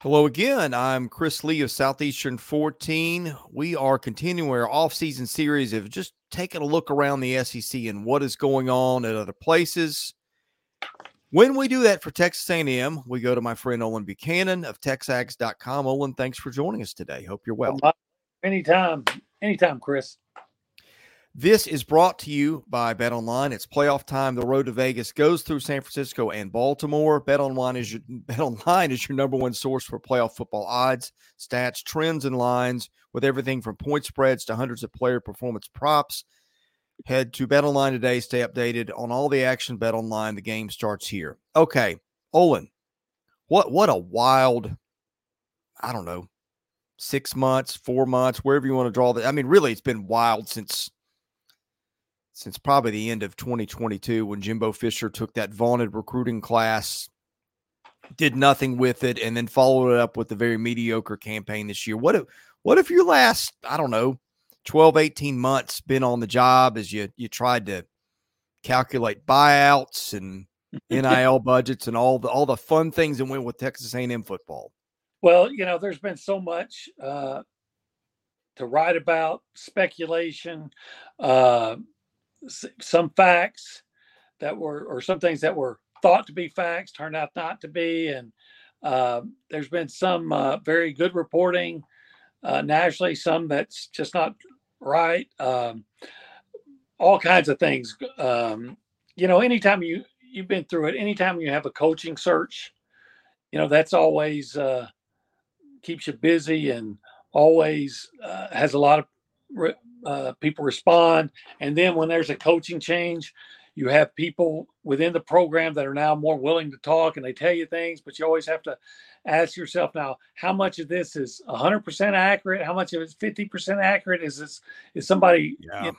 Hello again. I'm Chris Lee of Southeastern 14. We are continuing our off-season series of just taking a look around the SEC and what is going on at other places. When we do that for Texas A&M, we go to my friend Olin Buchanan of Texags.com. Olin, thanks for joining us today. Hope you're well. Anytime, anytime, Chris. This is brought to you by Bet Online. It's playoff time. The road to Vegas goes through San Francisco and Baltimore. Bet Online is your Bet Online is your number one source for playoff football odds, stats, trends, and lines with everything from point spreads to hundreds of player performance props. Head to Bet Online today. Stay updated on all the action. Bet Online. The game starts here. Okay, Olin, what what a wild, I don't know, six months, four months, wherever you want to draw that. I mean, really, it's been wild since since probably the end of 2022 when Jimbo Fisher took that vaunted recruiting class, did nothing with it, and then followed it up with a very mediocre campaign this year. What if what if your last, I don't know, 12, 18 months been on the job as you you tried to calculate buyouts and NIL budgets and all the all the fun things that went with Texas A&M football? Well, you know, there's been so much uh, to write about, speculation, uh, some facts that were or some things that were thought to be facts turned out not to be and uh, there's been some uh, very good reporting uh, nationally some that's just not right um, all kinds of things um, you know anytime you you've been through it anytime you have a coaching search you know that's always uh, keeps you busy and always uh, has a lot of re- uh, people respond. And then when there's a coaching change, you have people within the program that are now more willing to talk and they tell you things, but you always have to ask yourself now, how much of this is 100% accurate? How much of it's 50% accurate? Is this, is somebody yeah. you know,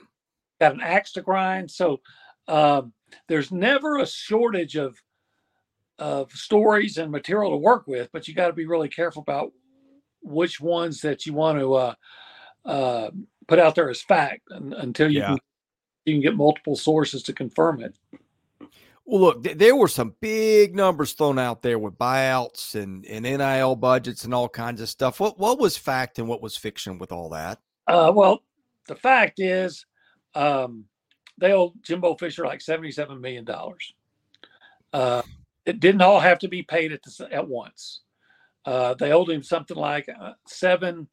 got an axe to grind? So um, there's never a shortage of, of stories and material to work with, but you got to be really careful about which ones that you want to uh, uh, put out there as fact until you yeah. can you can get multiple sources to confirm it. Well, look, th- there were some big numbers thrown out there with buyouts and, and NIL budgets and all kinds of stuff. What what was fact and what was fiction with all that? Uh, well, the fact is, um, they owed Jimbo Fisher like seventy-seven million dollars. Uh, it didn't all have to be paid at the, at once. Uh, they owed him something like uh, seven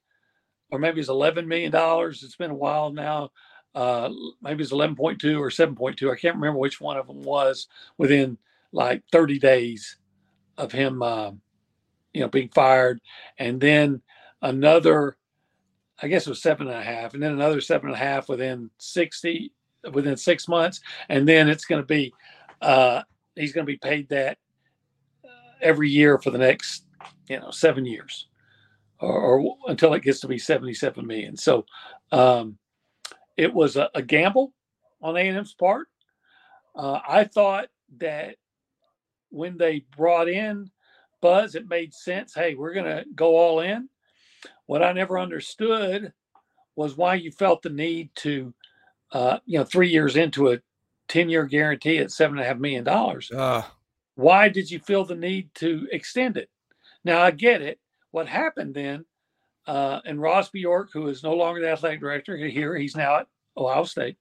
or maybe it's eleven million dollars. It's been a while now. Uh, maybe it's eleven point two or seven point two. I can't remember which one of them was within like thirty days of him, uh, you know, being fired, and then another. I guess it was seven and a half, and then another seven and a half within sixty within six months, and then it's going to be uh, he's going to be paid that uh, every year for the next you know seven years or, or until it gets to be 77 million. So um, it was a, a gamble on A&M's part. Uh, I thought that when they brought in Buzz, it made sense. Hey, we're going to go all in. What I never understood was why you felt the need to, uh, you know, three years into a 10 year guarantee at seven and a half million dollars. Uh. Why did you feel the need to extend it? Now I get it what happened then, uh, and Ross Bjork, who is no longer the athletic director here, he's now at Ohio State.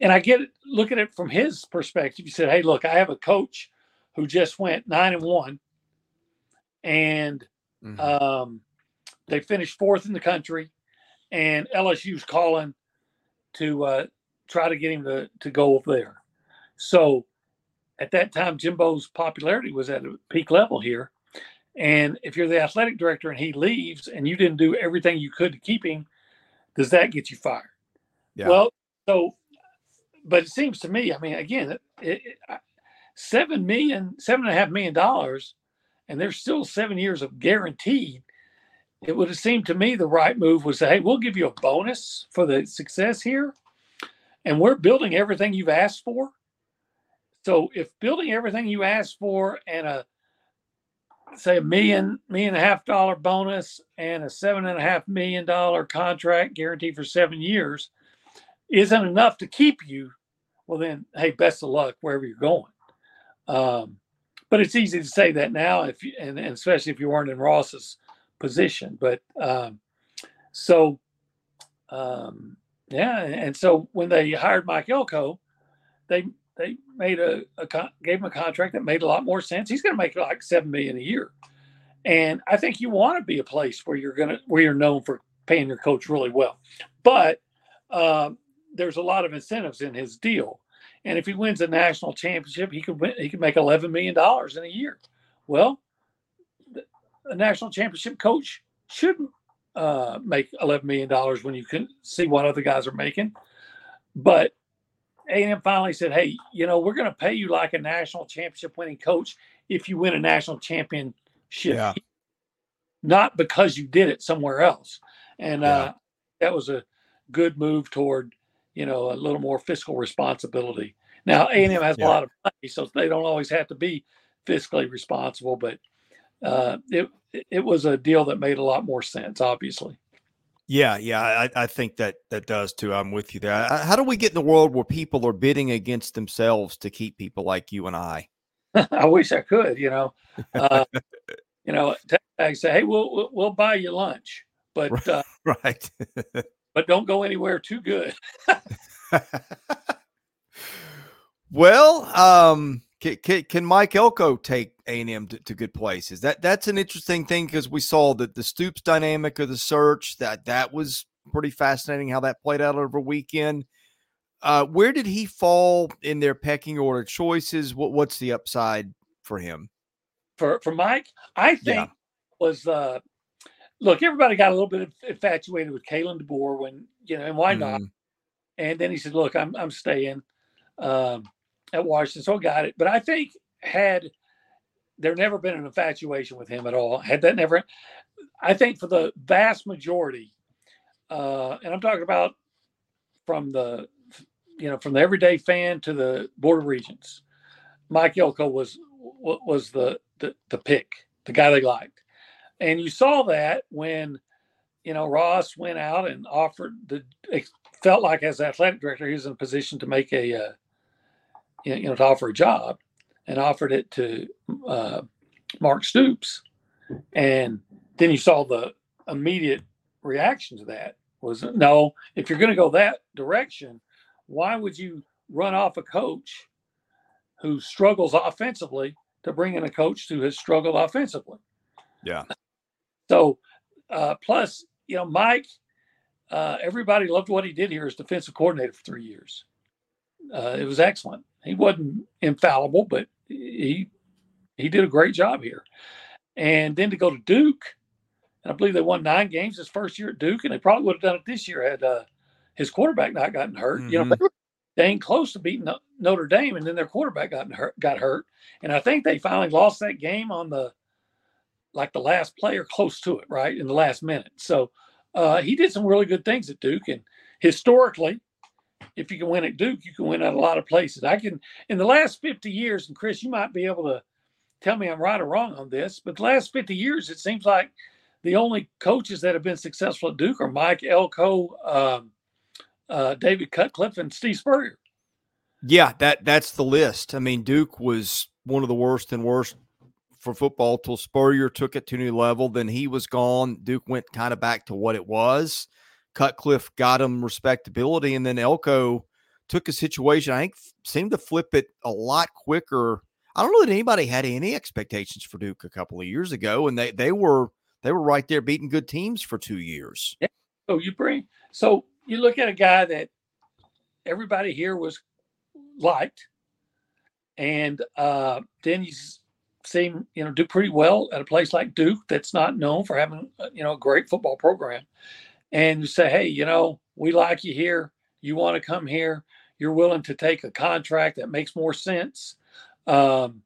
And I get it, look at it from his perspective. He said, Hey, look, I have a coach who just went nine and one, and mm-hmm. um, they finished fourth in the country, and LSU's calling to uh, try to get him to, to go over there. So at that time, Jimbo's popularity was at a peak level here. And if you're the athletic director and he leaves and you didn't do everything you could to keep him, does that get you fired? Yeah. Well, so, but it seems to me, I mean, again, it, it, seven million, seven and a half million dollars, and there's still seven years of guaranteed. It would have seemed to me the right move was say, hey, we'll give you a bonus for the success here, and we're building everything you've asked for. So if building everything you asked for and a say a million million and a half dollar bonus and a seven and a half million dollar contract guaranteed for seven years isn't enough to keep you well then hey best of luck wherever you're going um, but it's easy to say that now, if you, and, and especially if you weren't in Ross's position. But um, so, um, yeah, and so when they hired Mike Elko, they they made a, a gave him a contract that made a lot more sense. He's going to make like seven million a year, and I think you want to be a place where you're going to where you're known for paying your coach really well. But um, there's a lot of incentives in his deal, and if he wins a national championship, he could win, he could make eleven million dollars in a year. Well, a national championship coach shouldn't uh, make eleven million dollars when you can see what other guys are making, but a&M finally said, "Hey, you know, we're going to pay you like a national championship winning coach if you win a national championship, yeah. not because you did it somewhere else." And yeah. uh, that was a good move toward, you know, a little more fiscal responsibility. Now A&M has yeah. a lot of money, so they don't always have to be fiscally responsible, but uh, it it was a deal that made a lot more sense, obviously. Yeah, yeah, I, I think that that does too. I'm with you there. How do we get in the world where people are bidding against themselves to keep people like you and I? I wish I could. You know, uh, you know, I say, hey, we'll we'll buy you lunch, but uh, right, but don't go anywhere too good. well, um, can, can, can Mike Elko take A and M to good places? That that's an interesting thing because we saw that the Stoops dynamic of the search that that was pretty fascinating how that played out over weekend. Uh, where did he fall in their pecking order choices? What what's the upside for him? For for Mike, I think yeah. was uh, look everybody got a little bit infatuated with Kalen DeBoer when you know and why mm. not? Mm-hmm. And then he said, "Look, I'm I'm staying." Um, at Washington, so I got it. But I think had there never been an infatuation with him at all, had that never, I think for the vast majority, uh, and I'm talking about from the, you know, from the everyday fan to the board of regents, Mike Elko was was the, the the pick, the guy they liked, and you saw that when, you know, Ross went out and offered the. It felt like as athletic director, he was in a position to make a uh, you know, to offer a job and offered it to uh, Mark Stoops. And then you saw the immediate reaction to that was no, if you're going to go that direction, why would you run off a coach who struggles offensively to bring in a coach who has struggled offensively? Yeah. So, uh, plus, you know, Mike, uh, everybody loved what he did here as defensive coordinator for three years. Uh, it was excellent. He wasn't infallible, but he he did a great job here. And then to go to Duke, and I believe they won nine games his first year at Duke, and they probably would have done it this year had uh, his quarterback not gotten hurt. Mm-hmm. You know, mm-hmm. they ain't close to beating Notre Dame, and then their quarterback got hurt. Got hurt, and I think they finally lost that game on the like the last play or close to it, right in the last minute. So uh, he did some really good things at Duke, and historically, if you can win at Duke, you can win at a lot of places. I can, in the last 50 years, and Chris, you might be able to tell me I'm right or wrong on this, but the last 50 years, it seems like the only coaches that have been successful at Duke are Mike Elko, um, uh, David Cutcliffe, and Steve Spurrier. Yeah, that that's the list. I mean, Duke was one of the worst and worst for football till Spurrier took it to a new level. Then he was gone. Duke went kind of back to what it was. Cutcliffe got him respectability, and then Elko took a situation. I think seemed to flip it a lot quicker. I don't know that anybody had any expectations for Duke a couple of years ago, and they they were they were right there beating good teams for two years. Yeah. So you bring so you look at a guy that everybody here was liked, and uh, then you see him, you know, do pretty well at a place like Duke that's not known for having uh, you know a great football program and say, hey, you know, we like you here. You want to come here. You're willing to take a contract that makes more sense. Um,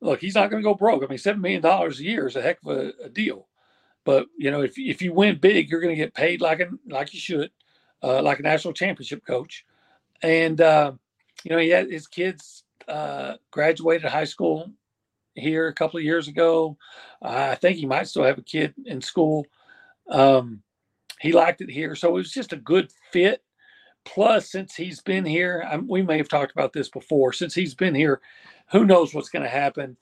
look, he's not going to go broke. I mean, $7 million a year is a heck of a, a deal. But, you know, if, if you win big, you're going to get paid like, a, like you should, uh, like a national championship coach. And, uh, you know, he had his kids uh, graduated high school here a couple of years ago. I think he might still have a kid in school. Um, he liked it here. So it was just a good fit. Plus, since he's been here, we may have talked about this before. Since he's been here, who knows what's going to happen?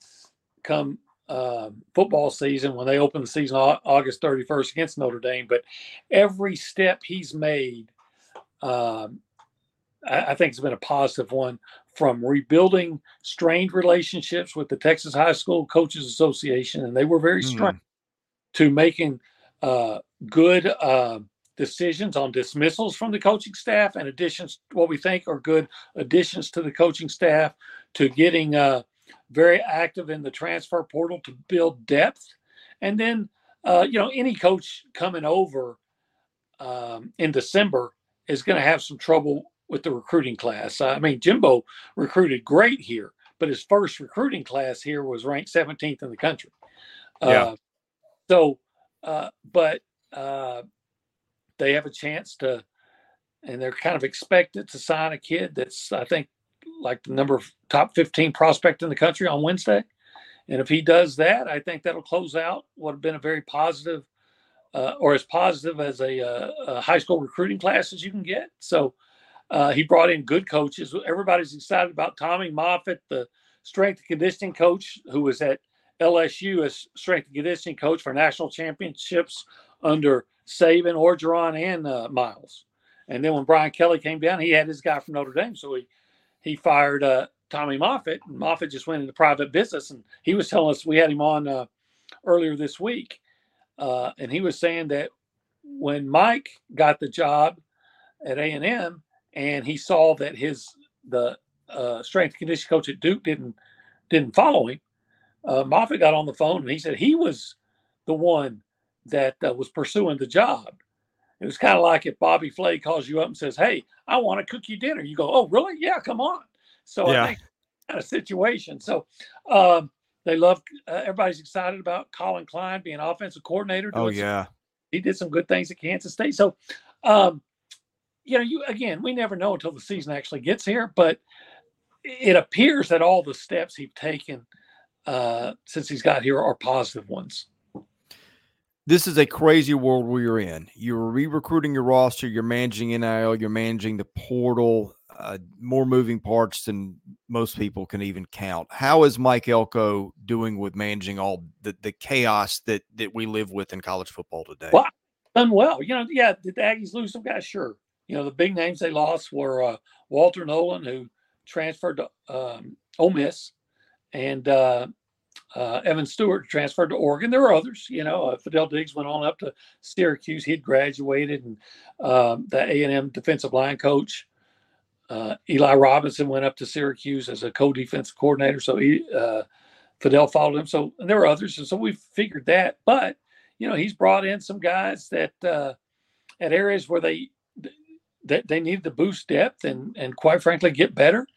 come uh, football season when they open the season August 31st against Notre Dame. But every step he's made, um, I, I, think, has been a positive one from rebuilding strained relationships with the Texas High School Coaches Association, and they were very strained, mm. to making uh, good uh, decisions on dismissals from the coaching staff and additions, what we think are good additions to the coaching staff, to getting uh, very active in the transfer portal to build depth. And then, uh, you know, any coach coming over um, in December is going to have some trouble with the recruiting class. I mean, Jimbo recruited great here, but his first recruiting class here was ranked 17th in the country. Yeah. Uh, so, uh, but uh, they have a chance to, and they're kind of expected to sign a kid that's, I think, like the number top 15 prospect in the country on Wednesday. And if he does that, I think that'll close out what have been a very positive, uh, or as positive as a, uh, a, high school recruiting class as you can get. So uh, he brought in good coaches. Everybody's excited about Tommy Moffitt, the strength and conditioning coach who was at LSU as strength and conditioning coach for national championships under Saban, Orgeron, and uh, Miles. And then when Brian Kelly came down, he had his guy from Notre Dame. So he he fired uh, Tommy Moffitt. And Moffitt just went into private business, and he was telling us we had him on uh, earlier this week, uh, and he was saying that when Mike got the job at A and M, and he saw that his the uh, strength and conditioning coach at Duke didn't didn't follow him, uh, Moffitt got on the phone and he said he was the one that uh, was pursuing the job. It was kind of like if Bobby Flay calls you up and says, "Hey, I want to cook you dinner." You go, "Oh, really? Yeah, come on." So yeah. I think kind of situation. So um, they love. Uh, everybody's excited about Collin Klein being offensive coordinator. Oh yeah, some, he did some good things at Kansas State. So, um, you know, you again, we never know until the season actually gets here, but it appears that all the steps he's taken uh, since he's got here are positive ones this is a crazy world we're in. You're re-recruiting your roster. You're managing NIL. You're managing the portal. Uh, more moving parts than most people can even count. How is Mike Elko doing with managing all the, the chaos that that we live with in college football today? Well, done well. You know, yeah, did the Aggies lose some guys? Sure. You know, the big names they lost were uh, Walter Nolen, who transferred to um, Ole Miss, and uh, uh, Evan Stewart transferred to Oregon. There were others, you know. Uh, Fadil Diggs went on up to Syracuse. He'd graduated, and um, the A and M defensive line coach uh, Eli Robinson went up to Syracuse as a co-defensive coordinator. So he, uh, Fadil followed him. So there were others, and so we figured that. But you know, he's brought in some guys that uh, at areas where they that they needed to boost depth and and quite frankly get better.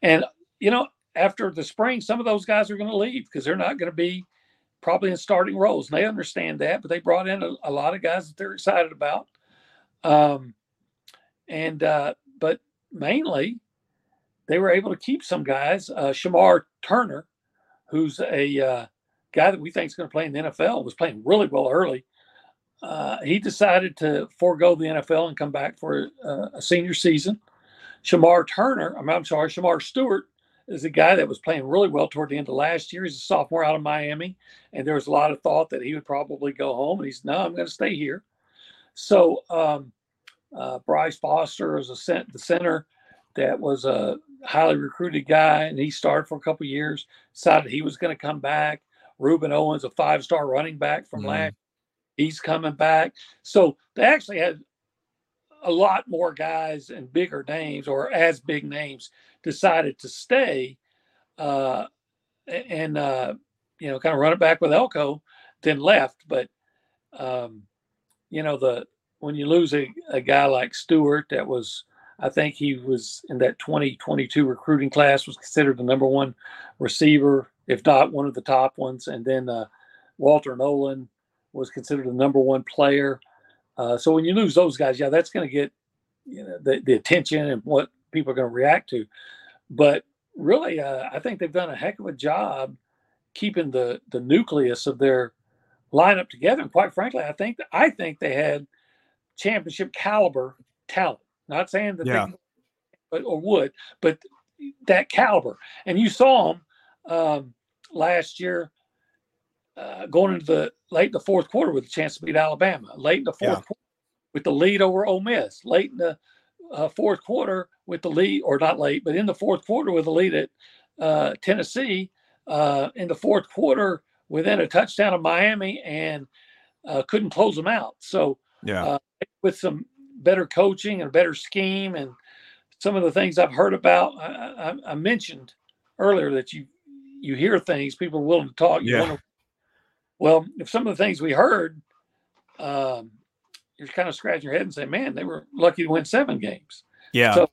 And you know, after the spring, some of those guys are going to leave because they're not going to be probably in starting roles. And they understand that, but they brought in a, a lot of guys that they're excited about. Um, and uh, but mainly, they were able to keep some guys. Uh, Shemar Turner, who's a uh, guy that we think is going to play in the NFL, was playing really well early. Uh, he decided to forego the NFL and come back for a, a senior season. Shemar Turner, I'm, I'm sorry, Shemar Stewart is a guy that was playing really well toward the end of last year. He's a sophomore out of Miami, and there was a lot of thought that he would probably go home. And he's no, I'm going to stay here. So um, uh, Bryce Foster is a cent- the center that was a highly recruited guy, and he started for a couple years. Decided he was going to come back. Reuben Owens, a five-star running back from mm. last, he's coming back. So they actually had a lot more guys and bigger names, or as big names, decided to stay uh, and uh, you know kind of run it back with Elko, then left. But um, you know the when you lose a, a guy like Stewart, that was I think he was in that 2022 recruiting class was considered the number one receiver, if not one of the top ones. And then uh, Walter Nolen was considered the number one player. Uh, so when you lose those guys, yeah, that's going to get you know the, the attention and what people are going to react to. But really, uh, I think they've done a heck of a job keeping the the nucleus of their lineup together. And quite frankly, I think I think they had championship caliber talent. Not saying that yeah. they but or would, but that caliber. And you saw them um, last year, uh, going into the late in the fourth quarter with a chance to beat Alabama, late in the fourth Yeah. quarter with the lead over Ole Miss, late in the uh, fourth quarter with the lead, or not late, but in the fourth quarter with the lead at uh, Tennessee, uh, in the fourth quarter within a touchdown of Miami, and uh, couldn't close them out. So Yeah. uh, with some better coaching and a better scheme and some of the things I've heard about. I, I, I mentioned earlier that you you hear things, people are willing to talk. You Yeah. wanna- well, if some of the things we heard, um, you're kind of scratching your head and saying, "Man, they were lucky to win seven games." yeah. so-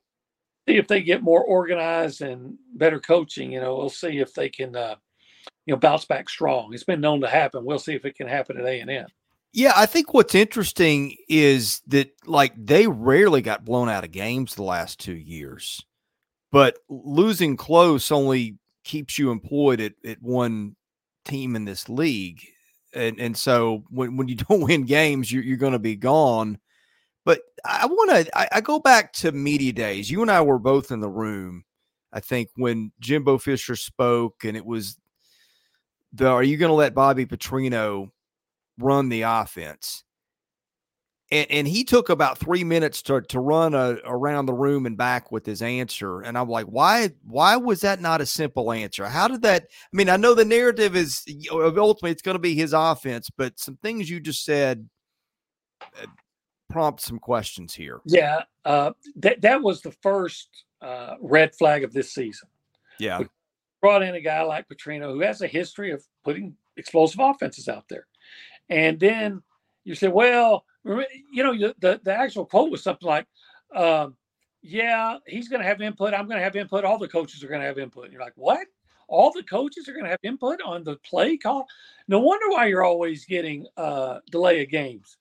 See if they get more organized and better coaching. You know, we'll see if they can, uh, you know, bounce back strong. It's been known to happen. We'll see if it can happen at A and M. Yeah, I think what's interesting is that like they rarely got blown out of games the last two years, but losing close only keeps you employed at, at one team in this league. And and so when, when you don't win games, you're, you're going to be gone. But I want to, I, I go back to media days. You and I were both in the room, I think, when Jimbo Fisher spoke, and it was the, are you going to let Bobby Petrino run the offense. And, and he took about three minutes to, to run a, around the room and back with his answer. And I'm like, why why was that not a simple answer? How did that? I mean, I know the narrative is ultimately it's going to be his offense, but some things you just said uh, prompt some questions here. Yeah, uh, that that was the first uh, red flag of this season. Yeah, Brought in a guy like Petrino who has a history of putting explosive offenses out there, and then you say, well, you know, the the, the actual quote was something like, um, "Yeah, he's going to have input. I'm going to have input. All the coaches are going to have input." And you're like, what? All the coaches are going to have input on the play call. No wonder why you're always getting uh, delay of games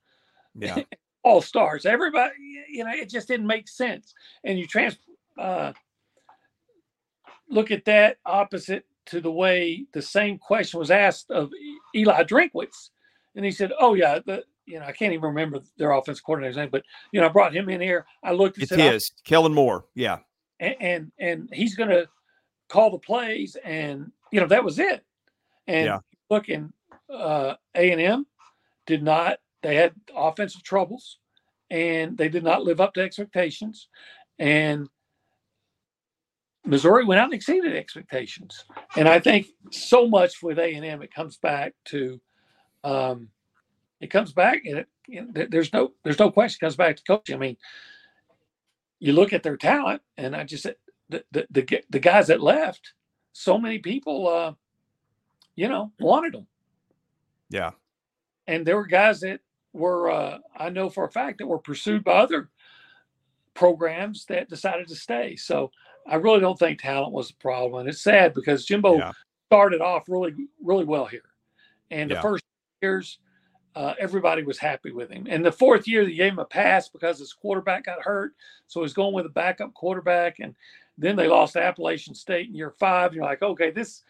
yeah, all stars. Everybody, you know, it just didn't make sense. And you trans uh, look at that opposite to the way the same question was asked of Eli Drinkwitz, and he said, "Oh yeah, the you know I can't even remember their offense coordinator's name, but you know I brought him in here. I looked it's said, "I- his Kellen Moore. Yeah, and, and and he's going to call the plays, and you know that was it. And Yeah. looking, uh, A and M did not. They had offensive troubles, and they did not live up to expectations. And Missouri went out and exceeded expectations. And I think so much with A and M, it comes back to, um, it comes back, and it, you know, there's no there's no question. It comes back to coaching. I mean, you look at their talent, and I just said the the the, the guys that left, so many people, uh, you know, wanted them, yeah, and there were guys that were uh, I know for a fact that were pursued by other programs that decided to stay. So I really don't think talent was the problem, and it's sad because Jimbo Yeah. started off really really well here, and the Yeah. first years. Uh, everybody was happy with him. And the fourth year, they gave him a pass because his quarterback got hurt. So he's going with a backup quarterback. And then they lost to Appalachian State in year five. You're like, okay, this,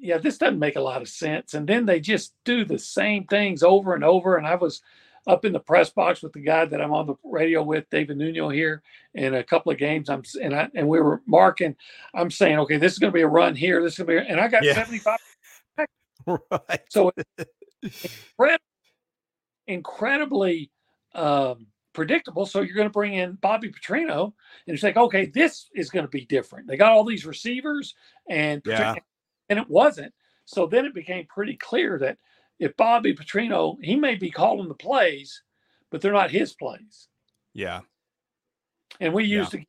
yeah, this doesn't make a lot of sense. And then they just do the same things over and over. And I was up in the press box with the guy that I'm on the radio with, David Nuno here, in a couple of games. I'm and I and we were marking. I'm saying, okay, this is going to be a run here. This is going to be, and I got Yeah. 75. right. So incredible, incredibly um, predictable. So you're going to bring in Bobby Petrino, and it's like, okay, this is going to be different. They got all these receivers, and Yeah. and it wasn't. So then it became pretty clear that if Bobby Petrino, he may be calling the plays, but they're not his plays. Yeah, And we Yeah. used to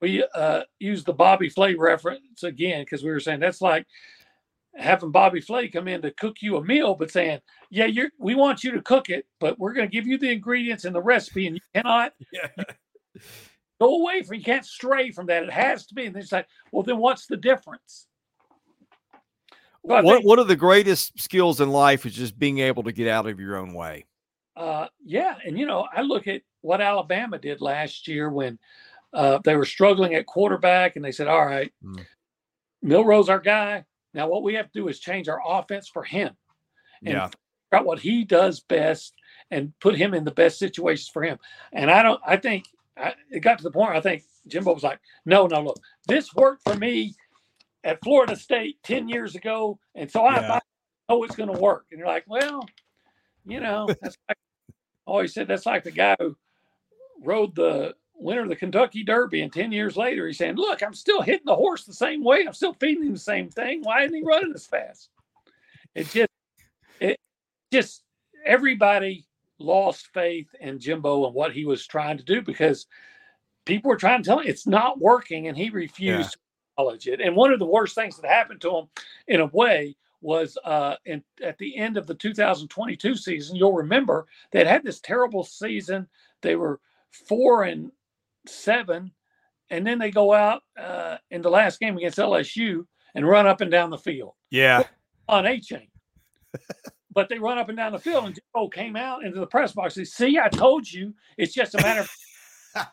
we uh used the Bobby Flay reference again because we were saying that's like having Bobby Flay come in to cook you a meal, but saying, "Yeah, you're we want you to cook it, but we're going to give you the ingredients and the recipe, and you cannot yeah, go away from you can't stray from that. It has to be." And it's like, well, then what's the difference? Well, one, think- one of the greatest skills in life is just being able to get out of your own way. Uh, yeah, and you know, I look at what Alabama did last year when uh, they were struggling at quarterback, and they said, "All right, Mm. Milroe's our guy. Now what we have to do is change our offense for him, and Yeah, figure out what he does best, and put him in the best situations for him." And I don't. I think I, it got to the point. I think Jimbo was like, "No, no, look, this worked for me at Florida State 10 years ago. And so I, Yeah. I know it's going to work. And you're like, well, you know, that's like, always said that's like the guy who rode the winner of the Kentucky Derby. And 10 years later, he's saying, look, I'm still hitting the horse the same way. I'm still feeding him the same thing. Why isn't he running as fast? It just, it just, everybody lost faith in Jimbo and what he was trying to do because people were trying to tell him it's not working and he refused to acknowledge it. And one of the worst things that happened to him in a way was uh in, at the end of the 2022 season you'll remember they had this terrible season they were four and seven and then they go out uh in the last game against lsu and run up and down the field Yeah. on a chain but they run up and down the field and Joe came out into the press box and said, see i told you it's just a matter of and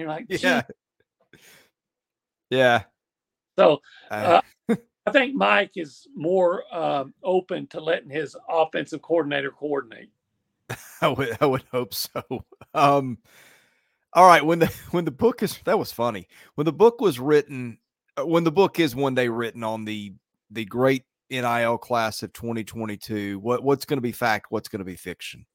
you're like. Yeah. Yeah. so Uh, I think Mike is more um, open to letting his offensive coordinator coordinate. I would I would hope so. Um all right, when the when the book is that was funny. When the book was written uh, when the book is one day written on the the great NIL class of 2022, what what's going to be fact, what's going to be fiction?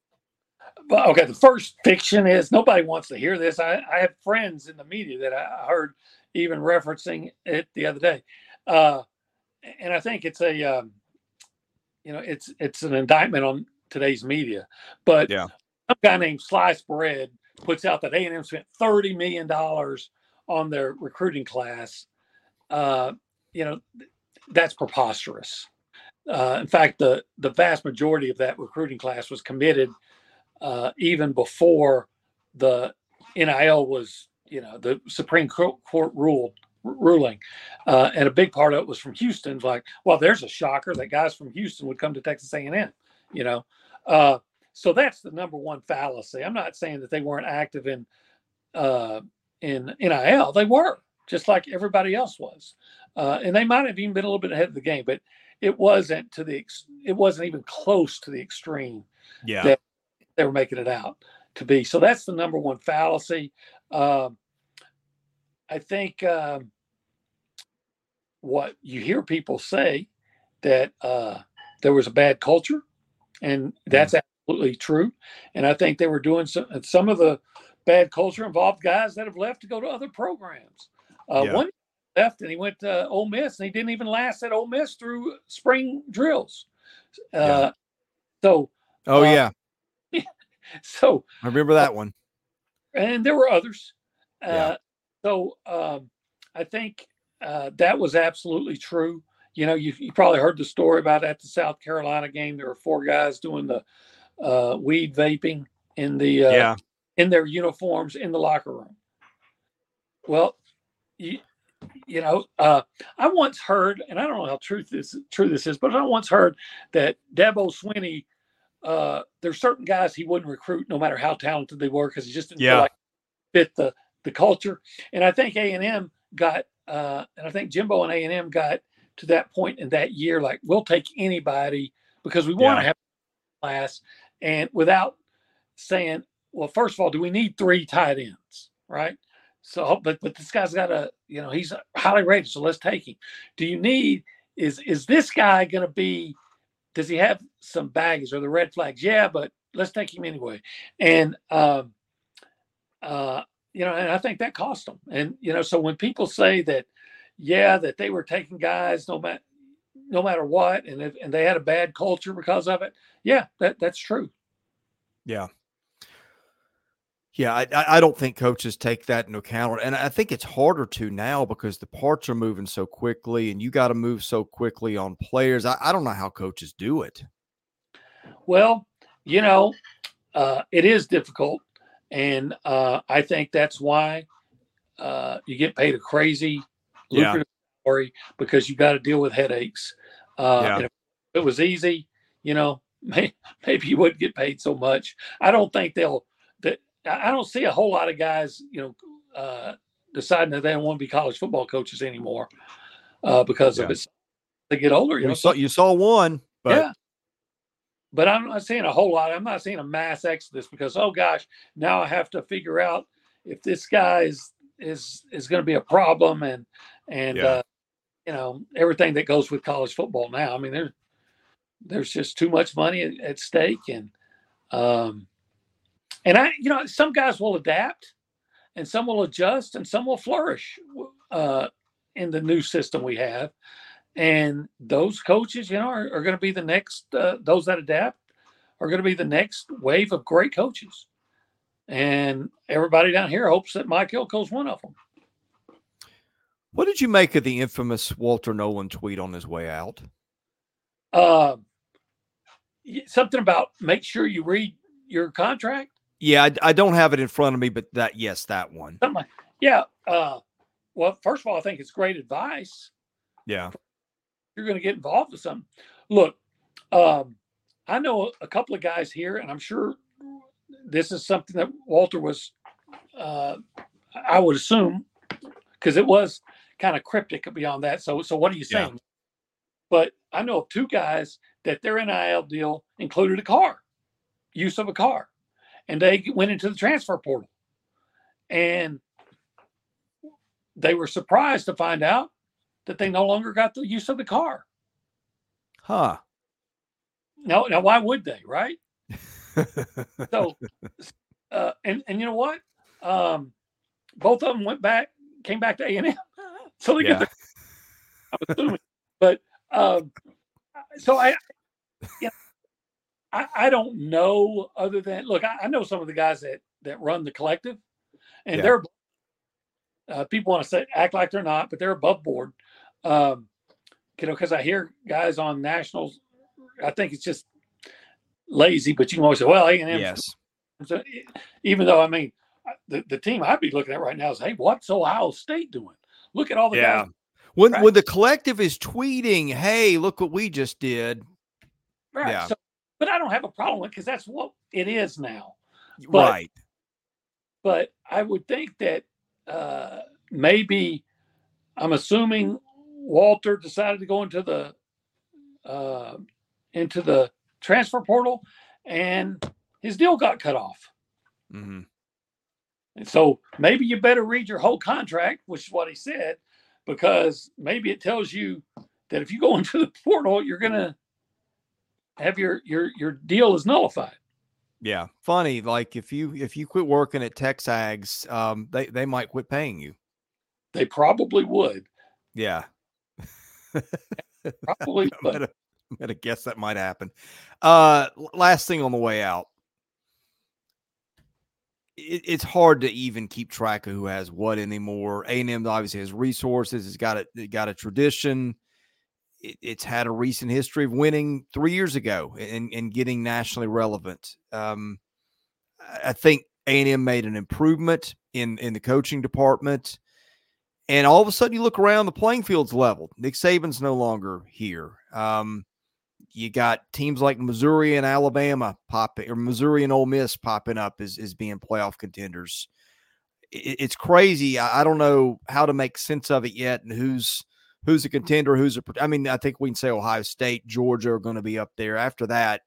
Okay, the first fiction is nobody wants to hear this. I, I have friends in the media that I heard even referencing it the other day, uh, and I think it's a um, you know it's it's an indictment on today's media. But Yeah. some guy named Slice Bread puts out that A and M spent thirty million dollars on their recruiting class. Uh, you know, that's preposterous. Uh, in fact, the the vast majority of that recruiting class was committed uh, even before the NIL was, you know, the Supreme Court ruling, uh, and a big part of it was from Houston. Like, well, there's a shocker that guys from Houston would come to Texas A&M, you know. So that's the number one fallacy. I'm not saying that they weren't active in uh, in NIL. They were just like everybody else was, uh, and they might have even been a little bit ahead of the game, but it wasn't to the ex- it wasn't even close to the extreme Yeah. That- they were making it out to be. So that's the number one fallacy. Um, I think um, what you hear people say that uh, there was a bad culture, and that's absolutely true. And I think they were doing some, some of the bad culture involved guys that have left to go to other programs. Uh, Yeah. One left and he went to Ole Miss, and he didn't even last at Ole Miss through spring drills. Uh, Yeah. So, Oh uh, yeah. so I remember that one. and there were others. Uh, Yeah. So um, I think uh, that was absolutely true. You know, you, you probably heard the story about at the South Carolina game. There were four guys doing the uh, weed vaping in the uh, yeah. in their uniforms in the locker room. Well, you, you know, uh, I once heard, and I don't know how true this true this is, but I once heard that Dabo Swinney, uh, there's certain guys he wouldn't recruit no matter how talented they were because he just didn't Yeah. feel like fit the the culture. And I think A and M got, uh, and I think Jimbo and A and M got to that point in that year, like we'll take anybody because we want to Yeah. have class, and without saying, well, first of all, do we need three tight ends, right? So, but but this guy's got a, you know, he's highly rated, so let's take him. Do you need is is this guy going to be? Does he have some baggage or the red flags? Yeah, but let's take him anyway. And um, uh, you know, and I think that cost them. And you know, so when people say that, yeah, that they were taking guys no matter no matter what, and if, and they had a bad culture because of it, yeah, that that's true. Yeah. Yeah, I, I don't think coaches take that into account, and I think it's harder to now because the parts are moving so quickly, and you got to move so quickly on players. I, I don't know how coaches do it. Well, you know, uh, it is difficult, and uh, I think that's why uh, you get paid a crazy Yeah. lucrative salary because you got to deal with headaches. Uh, Yeah. if it was easy, you know, may, maybe you wouldn't get paid so much. I don't think they'll. That I don't see a whole lot of guys, you know, uh, deciding that they don't want to be college football coaches anymore uh, because of Yeah. it. They get older, you You know. saw you saw one, but yeah. But I'm not seeing a whole lot. I'm not seeing a mass exodus because oh gosh, now I have to figure out if this guy is is is going to be a problem and and Yeah. uh, you know everything that goes with college football now. I mean, there's there's just too much money at, at stake, and um, and I, you know, some guys will adapt, and some will adjust, and some will flourish uh, in the new system we have. And those coaches, you know, are, are going to be the next. Uh, those that adapt are going to be the next wave of great coaches. And everybody down here hopes that Mike Elko's one of them. What did you make of the infamous Walter Nolen tweet on his way out? Uh, something about make sure you read your contract. Yeah, I, I, don't have it in front of me, but that yes, that one. Like, yeah. Uh, well, first of all, I think it's great advice. Yeah, you're going to get involved with something. Look, um, I know a couple of guys here, and I'm sure this is something that Walter was. Uh, I would assume because it was kind of cryptic beyond that. So, so what are you saying? Yeah. But I know of two guys that their NIL deal included a car, use of a car, and they went into the transfer portal, and they were surprised to find out that they no longer got the use of the car. Huh. Now, now, why would they, right? so, uh, and and you know what? Um, both of them went back, came back to A and M, so they yeah. get. I'm assuming, but um, so I, you know, I, I don't know other than look. I, I, know some of the guys that that run the collective, and yeah. they're uh, people want to say act like they're not, but they're above board. Um, you know, because I hear guys on nationals. I think it's just lazy, but you can always say, "Well, A and M." Yes. So, even though I mean, the, the team I'd be looking at right now is, "Hey, what's Ohio State doing? Look at all the yeah. guys when right. when the collective is tweeting, "Hey, look what we just did." Right. Yeah. So, but I don't have a problem with because that's what it is now. But, right. But I would think that uh, maybe I'm assuming Walter decided to go into the uh, into the transfer portal, and his deal got cut off. Mm-hmm. And so maybe you better read your whole contract, which is what he said, because maybe it tells you that if you go into the portal, you're gonna have your your your deal is nullified. Yeah, funny. Like if you if you quit working at TexAgs, um, they they might quit paying you. They probably would. Yeah, probably. I'm gonna, I'm gonna guess that might happen. Uh, last thing on the way out, it, it's hard to even keep track of who has what anymore. A and M obviously has resources. It's got a it got a tradition. It, it's had a recent history of winning three years ago and, and getting nationally relevant. Um, I think A and M made an improvement in in the coaching department. And all of a sudden, you look around, the playing field's leveled. Nick Saban's no longer here. Um, you got teams like Missouri and Alabama popping, or Missouri and Ole Miss popping up as, as being playoff contenders. It, it's crazy. I, I, don't know how to make sense of it yet, and who's who's a contender, who's a. I mean, I think we can say Ohio State, Georgia are going to be up there. After that,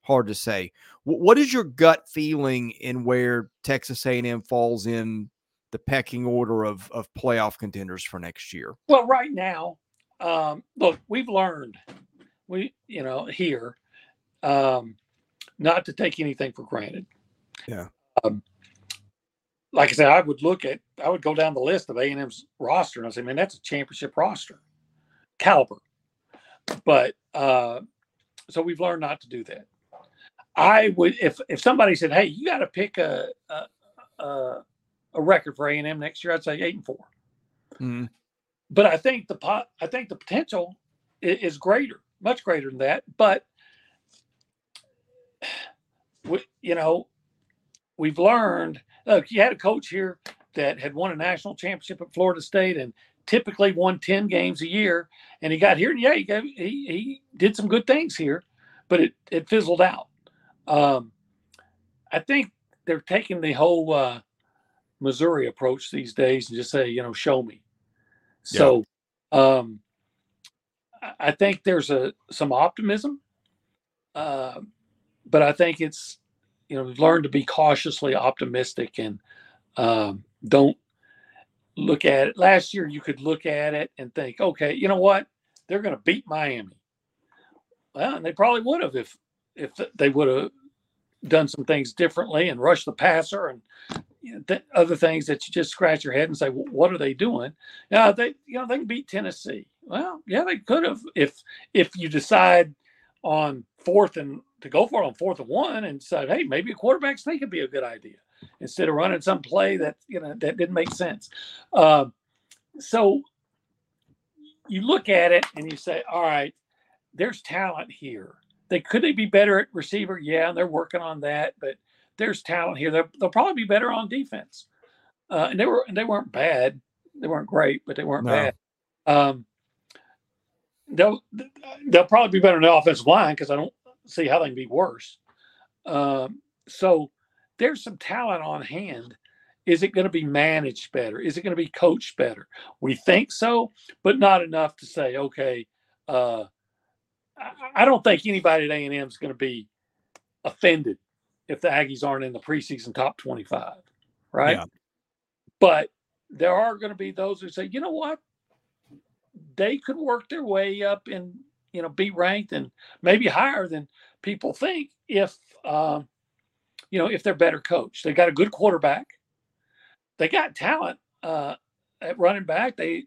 hard to say. W- what is your gut feeling in where Texas A&M falls in the pecking order of of playoff contenders for next year? Well, right now, um, look, we've learned we you know here um not to take anything for granted. Yeah. Um, like i said i would look at i would go down the list of a&m's roster and i say man that's a championship roster. Caliber. But uh so we've learned not to do that. I would if if somebody said hey you got to pick a, a a, a record for a&m next year i'd say eight and 4 mm-hmm. but i think the pot i think the potential is greater much greater than that. But we, you know, we've learned. Look, you had a coach here that had won a national championship at Florida State and typically won ten games a year, and he got here and yeah, he gave, he, he did some good things here, but it it fizzled out. Um, I think they're taking the whole uh, Missouri approach these days and just say, you know, show me. So, yeah. um, I think there's a some optimism, uh, but I think it's you know we've to be cautiously optimistic and um, don't look at it. Last year, you could look at it and think, okay, you know what? They're going to beat Miami. Well, and they probably would have if if they would have done some things differently and rushed the passer and th- other things that you just scratch your head and say, what are they doing? Yeah, they you know they can beat Tennessee. Well, yeah, they could have if if you decide on fourth and to go for it on fourth and one and said, hey, maybe a quarterback sneak could be a good idea instead of running some play that you know that didn't make sense. Uh, so you look at it and you say, all right, there's talent here. They could they be better at receiver? Yeah, they're working on that, but there's talent here. They'll, they'll probably be better on defense. Uh, and they were and they weren't bad. They weren't great, but they weren't no. bad. Um, they'll they'll probably be better in the offensive line because I don't see how they can be worse. Um, so there's some talent on hand. Is it going to be managed better? Is it going to be coached better? We think so, but not enough to say, okay, uh, I don't think anybody at A&M is going to be offended if the Aggies aren't in the preseason top 25, right? Yeah. But there are going to be those who say, you know what? They could work their way up and, you know, be ranked and maybe higher than people think if, um, you know, if they're better coached. They got a good quarterback. They got talent uh, at running back. They,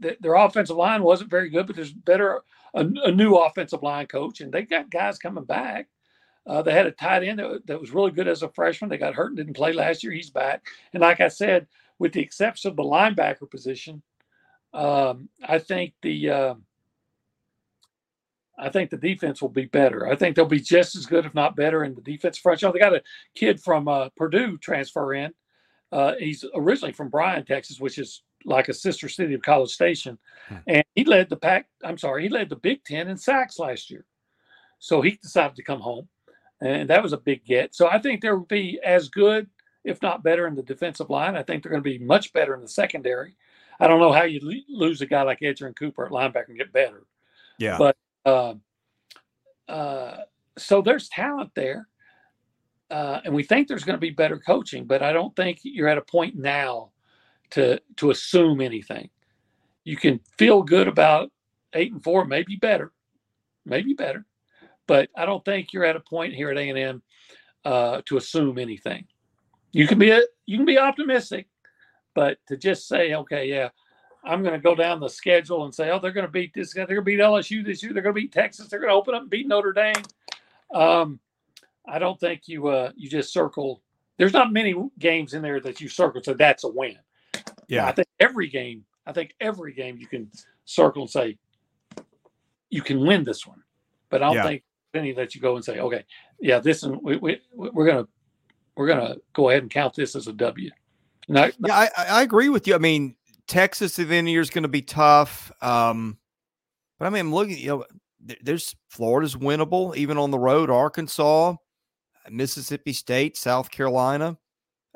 they, their offensive line wasn't very good, but there's better a, a, new offensive line coach, and they got guys coming back. Uh, they had a tight end that, that, was really good as a freshman. They got hurt and didn't play last year. He's back, and like I said, with the exception of the linebacker position, um, I think the uh, I think the defense will be better. I think they'll be just as good, if not better, in the defense front. You know, they got a kid from uh, Purdue transfer in. Uh, he's originally from Bryan, Texas, which is like a sister city of College Station, hmm. and he led the pack. I'm sorry, he led the Big Ten in sacks last year. So he decided to come home, and that was a big get. So I think there will be as good, if not better, in the defensive line. I think they're going to be much better in the secondary. I don't know how you lose a guy like Edgerrin Cooper at linebacker and get better. Yeah, but uh, uh, so there's talent there. Uh, and we think there's going to be better coaching, but I don't think you're at a point now to to assume anything. You can feel good about eight and four, maybe better, maybe better, but I don't think you're at a point here at A and M uh, to assume anything. You can be a, you can be optimistic, but to just say, okay, yeah, I'm going to go down the schedule and say, oh, they're going to beat this guy. They're going to beat LSU this year. They're going to beat Texas. They're going to open up and beat Notre Dame. Um, I don't think you uh, you just circle. There's not many games in there that you circle so that's a win. Yeah, I think every game. I think every game you can circle and say you can win this one, but I don't yeah. think any lets you go and say, okay, yeah, this and we, we we're gonna we're gonna go ahead and count this as a W. Not, yeah, I, I agree with you. I mean, Texas at the end of the year is going to be tough. Um, but I mean, I'm looking, you know, there's Florida's winnable, even on the road, Arkansas, Mississippi State, South Carolina.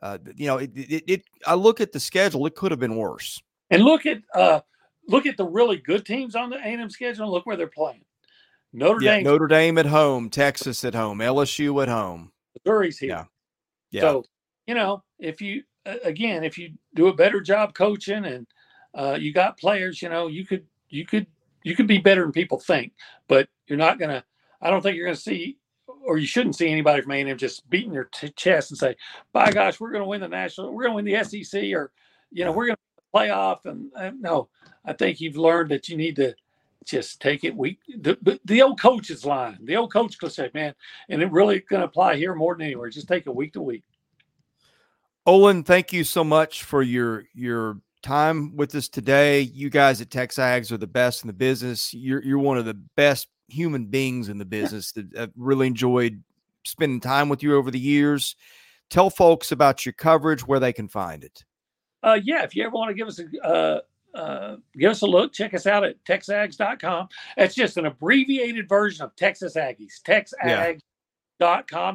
Uh, you know, it, it, it, I look at the schedule, it could have been worse. And look at uh, look at the really good teams on the A&M schedule. look where they're playing. Notre yeah, Dame, Notre Dame at home, Texas at home, LSU at home. Missouri's here. Yeah. yeah. So you know, if you again, if you do a better job coaching and uh, you got players, you know, you could you could you could be better than people think, but you're not gonna. I don't think you're gonna see, or you shouldn't see anybody from A&M just beating their t- chest and say, "By gosh, we're gonna win the national, we're gonna win the SEC," or you know, we're gonna playoff. And uh, no, I think you've learned that you need to just take it week. The, the old coach's line, the old coach could say, man, and it really can apply here more than anywhere. Just take it week to week. Olin, thank you so much for your your time with us today. You guys at TexAgs are the best in the business. You're you're one of the best human beings in the business that I've really enjoyed spending time with you over the years. Tell folks about your coverage, where they can find it. Uh, yeah, if you ever want to give us a uh, uh, give us a look, check us out at texags.com. That's just an abbreviated version of Texas Aggies. Texags.com.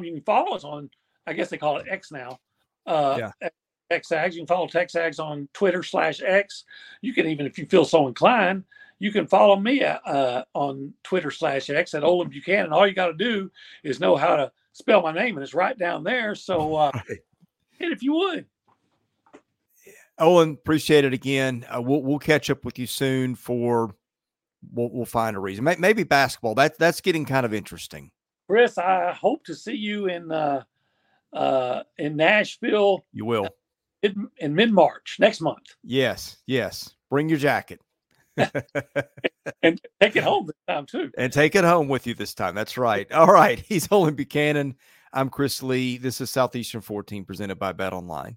Yeah. You can follow us on, I guess they call it X now uh, yeah. TexAgs. You can follow TexAgs on Twitter slash X. You can even, if you feel so inclined, you can follow me uh, on Twitter slash X at Olin Buchanan. All you got to do is know how to spell my name, and it's right down there. So, uh, and if you would. Olin, appreciate it again. Uh, we'll we'll catch up with you soon for we'll we'll find a reason. Maybe basketball. That that's getting kind of interesting. Chris, I hope to see you in uh, uh, in Nashville. You will in, in mid March next month. Yes, yes. Bring your jacket. and take it home this time too. And take it home with you this time. That's right. All right. He's Olin Buchanan. I'm Chris Lee. This is Southeastern 14 presented by Bet Online.